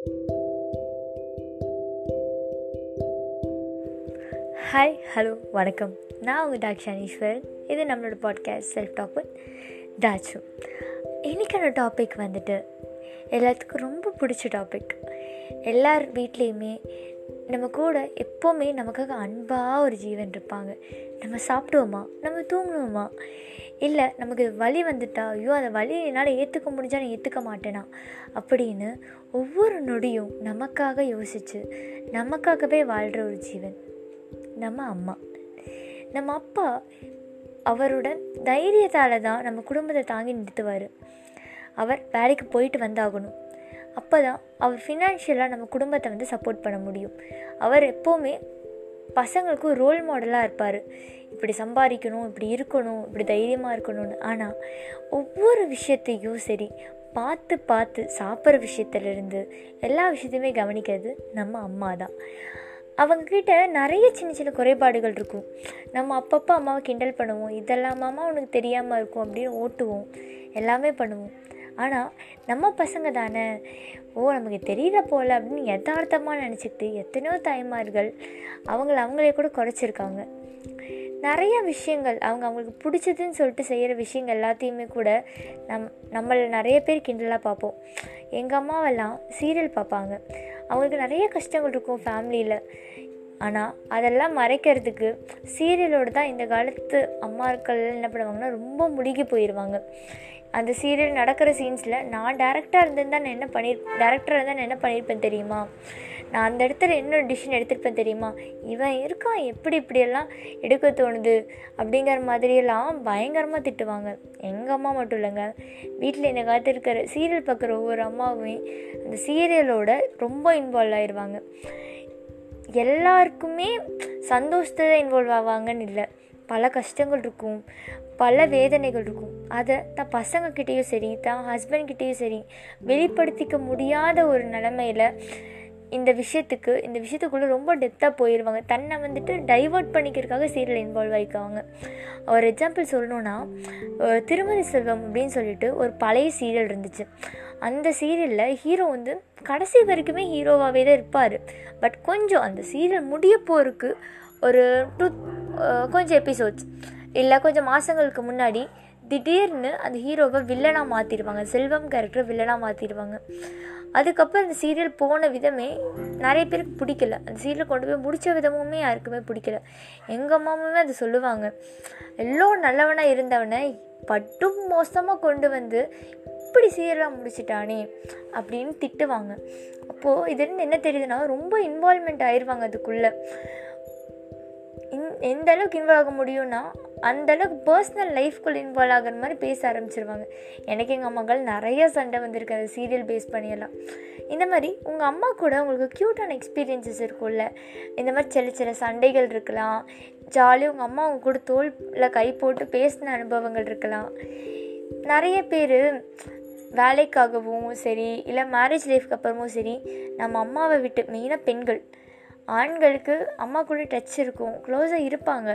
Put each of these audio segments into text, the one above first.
Hi hello வணக்கம். நான் உங்கள் டாக்ஷானீஸ்வரன் இது நம்மளோட podcast self talk with Thachu இன்றைக்கான டாபிக் வந்துட்டு எல்லாத்துக்கும் ரொம்ப பிடிச்ச டாபிக் எல்லார் வீட்லேயுமே நம்ம கூட எப்போவுமே நமக்காக அன்பாக ஒரு ஜீவன் இருப்பாங்க. நம்ம சாப்பிடுவோமா? நம்ம தூங்குவோமா? இல்லை நமக்கு வழி வலி வந்துட்டா ஐயோ அந்த வலி என்னால் ஏற்றுக்க முடிஞ்சால் நான் ஏற்றுக்க மாட்டேனா? அப்படின்னு ஒவ்வொரு நொடியும் நமக்காக யோசித்து நமக்காகவே வாழ்கிற ஒரு ஜீவன். நம்ம அம்மா. நம்ம அப்பா அவரோட தைரியத்தால் தான் நம்ம குடும்பத்தை தாங்கி நிறுத்துவார். அவர் வேலைக்கு போயிட்டு வந்தாகணும். அப்போ தான் அவர் ஃபினான்ஷியலாக நம்ம குடும்பத்தை வந்து சப்போர்ட் பண்ண முடியும். அவர் எப்போவுமே பசங்களுக்கு ஒரு ரோல் மாடலாக இருப்பார். இப்படி சம்பாதிக்கணும் இப்படி இருக்கணும் இப்படி தைரியமாக இருக்கணும்னு. ஆனால் ஒவ்வொரு விஷயத்தையும் சரி பார்த்து பார்த்து சாப்பிட்ற விஷயத்துலேருந்து எல்லா விஷயத்தையுமே கவனிக்கிறது நம்ம அம்மா தான். அவங்கக்கிட்ட நிறைய சின்ன சின்ன குறைபாடுகள் இருக்கும். நம்ம அப்பப்போ அம்மாவை கிண்டல் பண்ணுவோம். இதெல்லாம் மாமா உனக்கு தெரியாமல் இருக்கும் அப்படின்னு ஓட்டுவோம். எல்லாமே பண்ணுவோம். ஆனால் நம்ம பசங்க தானே. ஓ நமக்கு தெரியல போல் அப்படின்னு யதார்த்தமாக நினச்சிக்கிட்டு எத்தனையோ தாய்மார்கள் அவங்கள அவங்களே கூட குறைச்சிருக்காங்க. நிறைய விஷயங்கள் அவங்க அவங்களுக்கு பிடிச்சதுன்னு சொல்லிட்டு செய்கிற விஷயங்கள் எல்லாத்தையுமே கூட நம் நம்மளை நிறைய பேர் கிண்டலாக பார்ப்போம். எங்கள் அம்மாவெல்லாம் சீரியல் பார்ப்பாங்க. அவங்களுக்கு நிறைய கஷ்டங்கள் இருக்கும் ஃபேமிலியில் ஆனால் அதெல்லாம் மறைக்கிறதுக்கு சீரியலோடு தான் இந்த காலத்து அம்மாக்கள் என்ன பண்ணுவாங்கன்னா ரொம்ப முழுகி போயிடுவாங்க அந்த சீரியல் நடக்கிற சீன்ஸில் நான் டேரக்டாக இருந்திருந்தால் நான் என்ன பண்ணி டேரக்டராக இருந்தால் நான் என்ன பண்ணியிருப்பேன் தெரியுமா? நான் அந்த இடத்துல இன்னொரு டிசிஷன் எடுத்துருப்பேன் தெரியுமா? இவன் இருக்கான் எப்படி இப்படியெல்லாம் எடுக்க தோணுது? அப்படிங்கிற மாதிரியெல்லாம் பயங்கரமாக திட்டுவாங்க. எங்கள் அம்மா மட்டும் இல்லைங்க. வீட்டில் இந்த காலத்தில் இருக்கிற சீரியல் பார்க்குற ஒவ்வொரு அம்மாவுமே அந்த சீரியலோட ரொம்ப இன்வால்வ் ஆயிடுவாங்க எல்லாருக்குமே சந்தோஷத்தில் இன்வால்வ் ஆவாங்கன்னு இல்லை. பல கஷ்டங்கள் இருக்கும். பல வேதனைகள் இருக்கும். அதை தான் பசங்கக்கிட்டேயும் சரி தான் ஹஸ்பண்ட்கிட்டேயும் சரி வெளிப்படுத்திக்க முடியாத ஒரு நிலமையில் இந்த விஷயத்துக்கு இந்த விஷயத்துக்குள்ளே ரொம்ப டெப்த்தாக போயிடுவாங்க தன்னை வந்துட்டு டைவர்ட் பண்ணிக்கிறதுக்காக சீரியல் இன்வால்வ் ஆகிக்குவாங்க ஒரு எக்ஸாம்பிள் சொல்லணுன்னா திருமதி செல்வம் அப்படின்னு சொல்லிட்டு ஒரு பழைய சீரியல் இருந்துச்சு. அந்த சீரியலில் ஹீரோ வந்து கடைசி வரைக்குமே ஹீரோவாகவே தான் இருப்பார். பட் கொஞ்சம் அந்த சீரியல் முடிய போகிறதுக்கு ஒரு டூ கொஞ்சம் எபிசோட்ஸ் இல்லை கொஞ்சம் மாதங்களுக்கு முன்னாடி திடீர்னு அந்த ஹீரோவை வில்லனாக மாற்றிடுவாங்க செல்வம் கேரக்டர் வில்லனாக மாற்றிடுவாங்க அதுக்கப்புறம் அந்த சீரியல் போன விதமே நிறைய பேருக்கு பிடிக்கல. அந்த சீரியல் கொண்டு போய் முடித்த விதமுமே யாருக்குமே பிடிக்கல. எங்கள் அம்மாவுமே அதை சொல்லுவாங்க. எல்லோ நல்லவனாக இருந்தவனை பட்டும் மோசமாக கொண்டு வந்து இப்படி சீரியலாக முடிச்சிட்டானே அப்படின்னு திட்டுவாங்க. அப்போது இதுலேருந்து என்ன தெரியுதுன்னா ரொம்ப இன்வால்மெண்ட் ஆயிடுவாங்க அதுக்குள்ளே. எந்த அளவுக்கு இன்வால்வ் ஆக முடியும்னா அந்தளவுக்கு பர்சனல் லைஃப்குள்ளே இன்வால்வ் ஆகிற மாதிரி பேச ஆரம்பிச்சிருவாங்க. எனக்கு எங்கள் அம்மாக்கள் நிறைய சண்டை வந்திருக்கு அந்த சீரியல் பேஸ் பண்ணியெல்லாம் இந்த மாதிரி உங்கள் அம்மா கூட உங்களுக்கு க்யூட்டான எக்ஸ்பீரியன்சஸ் இருக்கும்ல. இந்த மாதிரி சில சில சண்டைகள் இருக்கலாம். ஜாலியாக உங்கள் அம்மா அவங்க கூட தோளில் கை போட்டு பேசின அனுபவங்கள் இருக்கலாம். நிறைய பேர் வேலைக்காகவும் சரி இல்லை மேரேஜ் லைஃப்க்கு அப்புறமும் சரி நம்ம அம்மாவை விட்டு மெயினாக பெண்கள். ஆண்களுக்கு அம்மா கூட டச் இருக்கும் க்ளோஸாக இருப்பாங்க.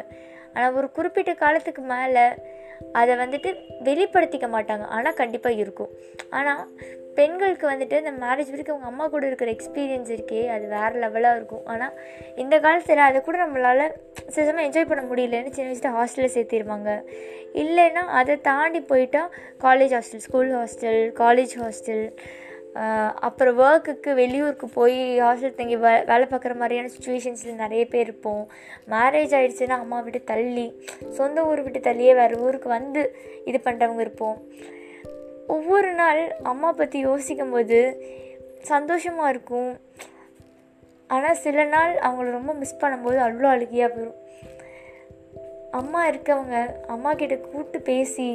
ஆனால் ஒரு குறிப்பிட்ட காலத்துக்கு மேலே அதை வந்துட்டு வெளிப்படுத்திக்க மாட்டாங்க. ஆனால் கண்டிப்பாக இருக்கும். ஆனால் பெண்களுக்கு வந்துட்டு இந்த மேரேஜ் வரைக்கும் அவங்க அம்மா கூட இருக்கிற எக்ஸ்பீரியன்ஸ் இருக்கே அது வேறு லெவலாக இருக்கும். ஆனால் இந்த காலத்தில் அதை கூட நம்மளால் சில சமயம் என்ஜாய் பண்ண முடியலன்னு சின்ன வயசில் ஹாஸ்டலில் சேர்த்திருவாங்க. இல்லைன்னா அதை தாண்டி போயிட்டால் college hostel school hostel college hostel அப்புறம் ஒர்க்குக்கு வெளியூருக்கு போய் ஹாஸ்டல் தங்கி வே வேலை பார்க்குற மாதிரியான சுச்சுவேஷன்ஸில் நிறைய பேர் இருப்போம். மேரேஜ் ஆகிடுச்சுன்னா அம்மா விட்டு தள்ளி சொந்த ஊர் விட்டு தள்ளியே வேறு ஊருக்கு வந்து இது பண்ணுறவங்க இருப்போம். ஒவ்வொரு நாள் அம்மா பற்றி யோசிக்கும் போது சந்தோஷமாக இருக்கும். ஆனால் சில நாள் அவங்கள ரொம்ப மிஸ் பண்ணும்போது அவ்வளோ அழுகியாக போயிடும் அம்மா இருக்கவங்க அம்மா கிட்ட கூப்பிட்டு பேசி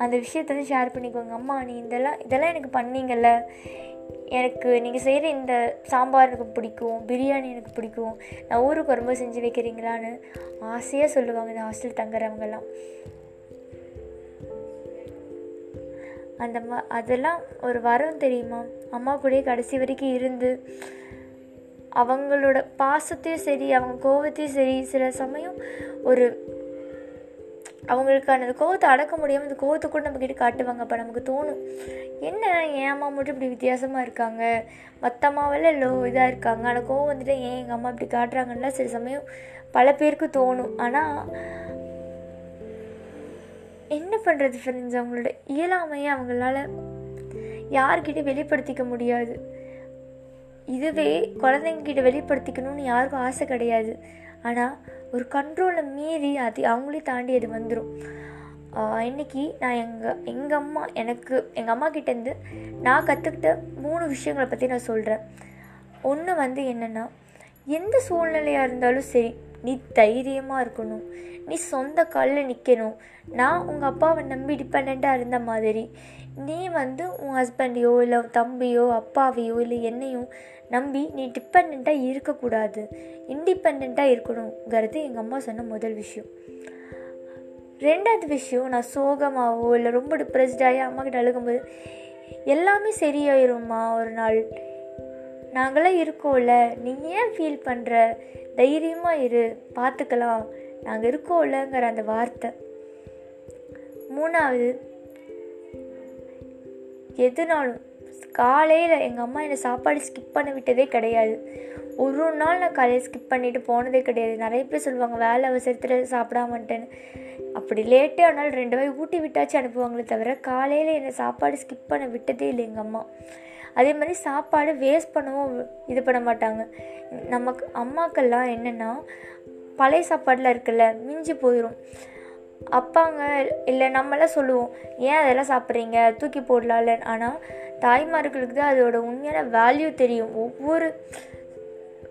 அந்த விஷயத்த வந்து ஷேர் பண்ணிக்கோங்க. அம்மா நீ இதெல்லாம் இதெல்லாம் எனக்கு பண்ணீங்கல்ல. எனக்கு நீங்கள் செய்கிற இந்த சாம்பார் எனக்கு பிடிக்கும் பிரியாணி எனக்கு பிடிக்கும். நான் ஊருக்கு வரும்போது செஞ்சு வைக்கிறீங்களான்னு ஆசையாக சொல்லுவாங்க இந்த ஹாஸ்டல் தங்குறவங்கெல்லாம். அந்த மா அதெல்லாம் ஒரு வரம் தெரியுமா? அம்மா கூட கடைசி வரைக்கும் இருந்து அவங்களோட பாசத்தையும் சரி அவங்க கோபத்தையும் சரி சில சமயம் ஒரு அவங்களுக்கான அந்த கோவத்தை அடக்க முடியாமல் அந்த கோவத்தை கூட நம்மக்கிட்ட காட்டுவாங்க. அப்போ நமக்கு தோணும் என்ன என் அம்மா மட்டும் இப்படி வித்தியாசமாக இருக்காங்க? மற்ற அம்மாவில் லோ இதாக இருக்காங்க. ஆனால் கோவம் வந்துட்டு ஏன் எங்கள் அம்மா இப்படி காட்டுறாங்கன்னா சில சமயம் பல பேருக்கு தோணும். ஆனால் என்ன பண்ணுறது ஃப்ரெண்ட்ஸ் அவங்களோட இயலாமையை அவங்களால யார்கிட்ட வெளிப்படுத்திக்க முடியாது. இதுவே குழந்தைங்கக்கிட்ட வெளிப்படுத்திக்கணும்னு யாருக்கும் ஆசை கிடையாது. ஆனால் ஒரு கண்ட்ரோலை மீறி அது அவங்களே தாண்டி அது வந்துடும் இன்றைக்கி நான் எங்கள் எங்கள் அம்மா எனக்கு எங்கள் அம்மா கிட்டேருந்து நான் கற்றுக்கிட்ட மூணு விஷயங்களை பற்றி நான் சொல்கிறேன் ஒன்று வந்து என்னென்னா எந்த சூழ்நிலையாக இருந்தாலும் சரி நீ தைரியமாக இருக்கணும். நீ சொந்த காலில் நிற்கணும் நான் உங்கள் அப்பாவை நம்பி டிபெண்ட்டாக இருந்த மாதிரி நீ வந்து உன் ஹஸ்பண்டையோ இல்லை தம்பியோ அப்பாவையோ இல்லை என்னையும் நம்பி நீ டிபெண்ட்டாக இருக்கக்கூடாது. இண்டிபெண்ட்டாக இருக்கணுங்கிறது எங்கள் அம்மா சொன்ன முதல் விஷயம். ரெண்டாவது விஷயம் நான் சோகமாகவோ இல்லை ரொம்ப டிப்ரெஸ்டாகி அம்மா கிட்ட அழுகும்போது எல்லாமே சரியாயிரும்மா ஒரு நாள். நாங்களாம் இருக்கோம்ல நீ ஏன் ஃபீல் பண்ணுற தைரியமாக இரு பார்த்துக்கலாம் நாங்கள் இருக்கோம்லங்கிற அந்த வார்த்தை. மூணாவது எதுனாலும் காலையில் எங்கள் அம்மா என்னை சாப்பாடு ஸ்கிப் பண்ண விட்டதே கிடையாது. ஒரு நாள் நான் காலையில் ஸ்கிப் பண்ணிவிட்டு போனதே கிடையாது. நிறைய பேர் சொல்லுவாங்க வேலை அவசரத்தில் சாப்பிடாமட்டேன்னு அப்படி லேட்டே ஆனாலும் ரெண்டு வாய் ஊட்டி விட்டாச்சு அனுப்புவாங்களே தவிர காலையில் என்னை சாப்பாடு ஸ்கிப் பண்ண விட்டதே இல்லை எங்கள் அம்மா. அதே மாதிரி சாப்பாடு வேஸ்ட் பண்ணவும் இது பண்ண மாட்டாங்க. நமக்கு அம்மாக்கெல்லாம் என்னென்னா பழைய சாப்பாடில் இருக்குல்ல மிஞ்சி போயிடும் அப்பாங்க இல்லை நம்மளாம் சொல்லுவோம் ஏன் அதெல்லாம் சாப்பிட்றீங்க? தூக்கி போடலாம்ல. ஆனால் தாய்மார்களுக்கு தான் அதோட உண்மையான வேல்யூ தெரியும். ஒவ்வொரு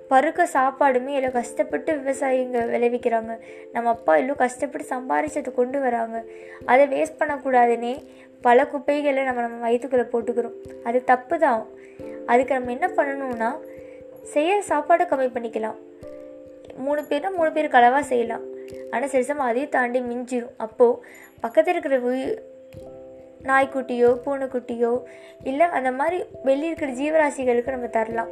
பருக்க சாப்பாடுமே எல்லாம் கஷ்டப்பட்டு விவசாயிங்க விளைவிக்கிறாங்க. நம்ம அப்பா எல்லாம் கஷ்டப்பட்டு சம்பாரிச்சதை கொண்டு வராங்க. அதை வேஸ்ட் பண்ணக்கூடாதுன்னே பல குப்பைகளை நம்ம நம்ம வயிற்றுக்குள்ளே போட்டுக்கிறோம். அது தப்பு தான். அதுக்கு நம்ம என்ன பண்ணணும்னா செய்ய சாப்பாடை கம்மி பண்ணிக்கலாம். மூணு பேர்னா மூணு பேர் அளவாக செய்யலாம். ஆனால் சில சமயம் அதையும் தாண்டி மிஞ்சிடும் அப்போது பக்கத்தில் இருக்கிற உயிர் நாய்க்குட்டியோ பூனைக்குட்டியோ இல்லை அந்த மாதிரி வெளியே இருக்கிற ஜீவராசிகளுக்கு நம்ம தரலாம்.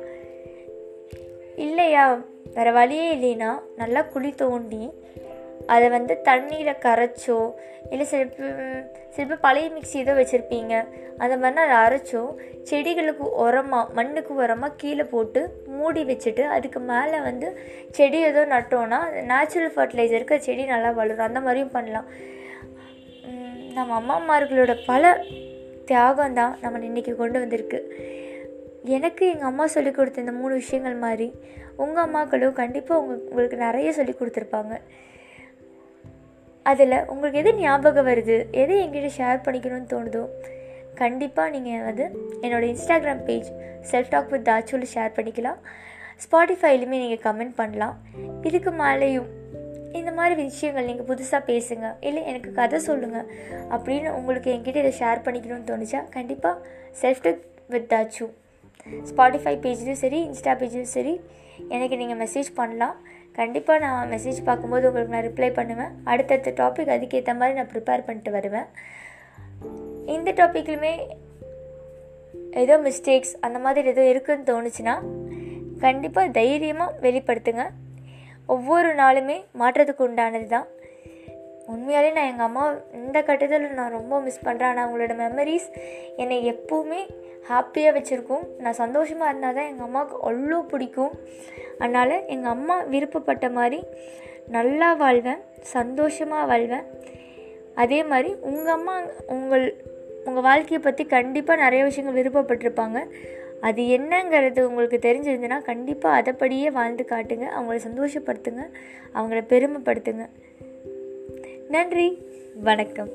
இல்லையா? வேறு வழியே இல்லைன்னா நல்லா குழி தோண்டி அதை வந்து தண்ணீரை கரைச்சோ இல்லை சில சில பேர் பழைய மிக்சி ஏதோ வச்சுருப்பீங்க. அந்த மாதிரினா அதை அரைச்சோ செடிகளுக்கு உரமாக மண்ணுக்கு உரமாக கீழே போட்டு மூடி வச்சுட்டு அதுக்கு மேலே வந்து செடி ஏதோ நட்டோன்னா நேச்சுரல் ஃபர்டிலைசருக்கு செடி நல்லா வளரும். அந்த மாதிரியும் பண்ணலாம். நம்ம அம்மாமார்களோட பல தியாகம் தான் நம்ம இன்றைக்கி கொண்டு வந்திருக்கு. எனக்கு எங்கள் அம்மா சொல்லி கொடுத்த இந்த மூணு விஷயங்கள் மாதிரி உங்கள் அம்மாக்களும் கண்டிப்பாக உங்க உங்களுக்கு நிறைய சொல்லி கொடுத்துருப்பாங்க. அதில் உங்களுக்கு எது ஞாபகம் வருது? எது எங்கிட்ட ஷேர் பண்ணிக்கணும்னு தோணுதோ? கண்டிப்பாக நீங்கள் வந்து என்னோடய Instagram page self talk with தாச்சுவில் share பண்ணிக்கலாம். ஸ்பாட்டிஃபைலையுமே நீங்கள் கமெண்ட் பண்ணலாம். இதுக்கு மேலேயும் இந்த மாதிரி விஷயங்கள் நீங்கள் புதுசாக பேசுங்க. இல்லை எனக்கு கதை சொல்லுங்கள் அப்படின்னு உங்களுக்கு என்கிட்ட இதை ஷேர் பண்ணிக்கணும்னு தோணுச்சா? கண்டிப்பாக self talk with Thachu Spotify பேஜ்லேயும் சரி இன்ஸ்டா பேஜ்லேயும் சரி எனக்கு நீங்கள் மெசேஜ் பண்ணலாம். கண்டிப்பாக நான் மெசேஜ் பார்க்கும்போது உங்களுக்கு நான் ரிப்ளை பண்ணுவேன். அடுத்தடுத்த டாபிக் அதுக்கேற்ற மாதிரி நான் ப்ரிப்பேர் பண்ணிட்டு வருவேன். இந்த டாப்பிக்லையுமே ஏதோ மிஸ்டேக்ஸ் அந்த மாதிரி ஏதோ இருக்குதுன்னு தோணுச்சுன்னா கண்டிப்பாக தைரியமாக வெளிப்படுத்துங்க. ஒவ்வொரு நாளுமே மாற்றத்துக்கு உண்டானது தான் உண்மையாலே நான் எங்கள் அம்மா இந்த கட்டத்தில் நான் ரொம்ப மிஸ் பண்ணுறேன் ஆனால் அவங்களோட மெமரிஸ் என்னை எப்போவுமே ஹாப்பியாக வச்சுருக்கும். நான் சந்தோஷமாக இருந்தால் தான் எங்கள் அம்மாவுக்கு அவ்வளோ பிடிக்கும். அதனால் எங்கள் அம்மா விருப்பப்பட்ட மாதிரி நல்லா வாழ்வேன் சந்தோஷமாக வாழ்வேன். அதே மாதிரி உங்கள் அம்மா உங்கள் உங்கள் வாழ்க்கையை பற்றி கண்டிப்பாக நிறைய விஷயங்கள் விருப்பப்பட்டிருப்பாங்க. அது என்னங்கிறது உங்களுக்கு தெரிஞ்சிருந்துன்னா கண்டிப்பாக அதைப்படியே வாழ்ந்து காட்டுங்க. அவங்கள சந்தோஷப்படுத்துங்க. அவங்கள பெருமைப்படுத்துங்க. நன்றி. வணக்கம்.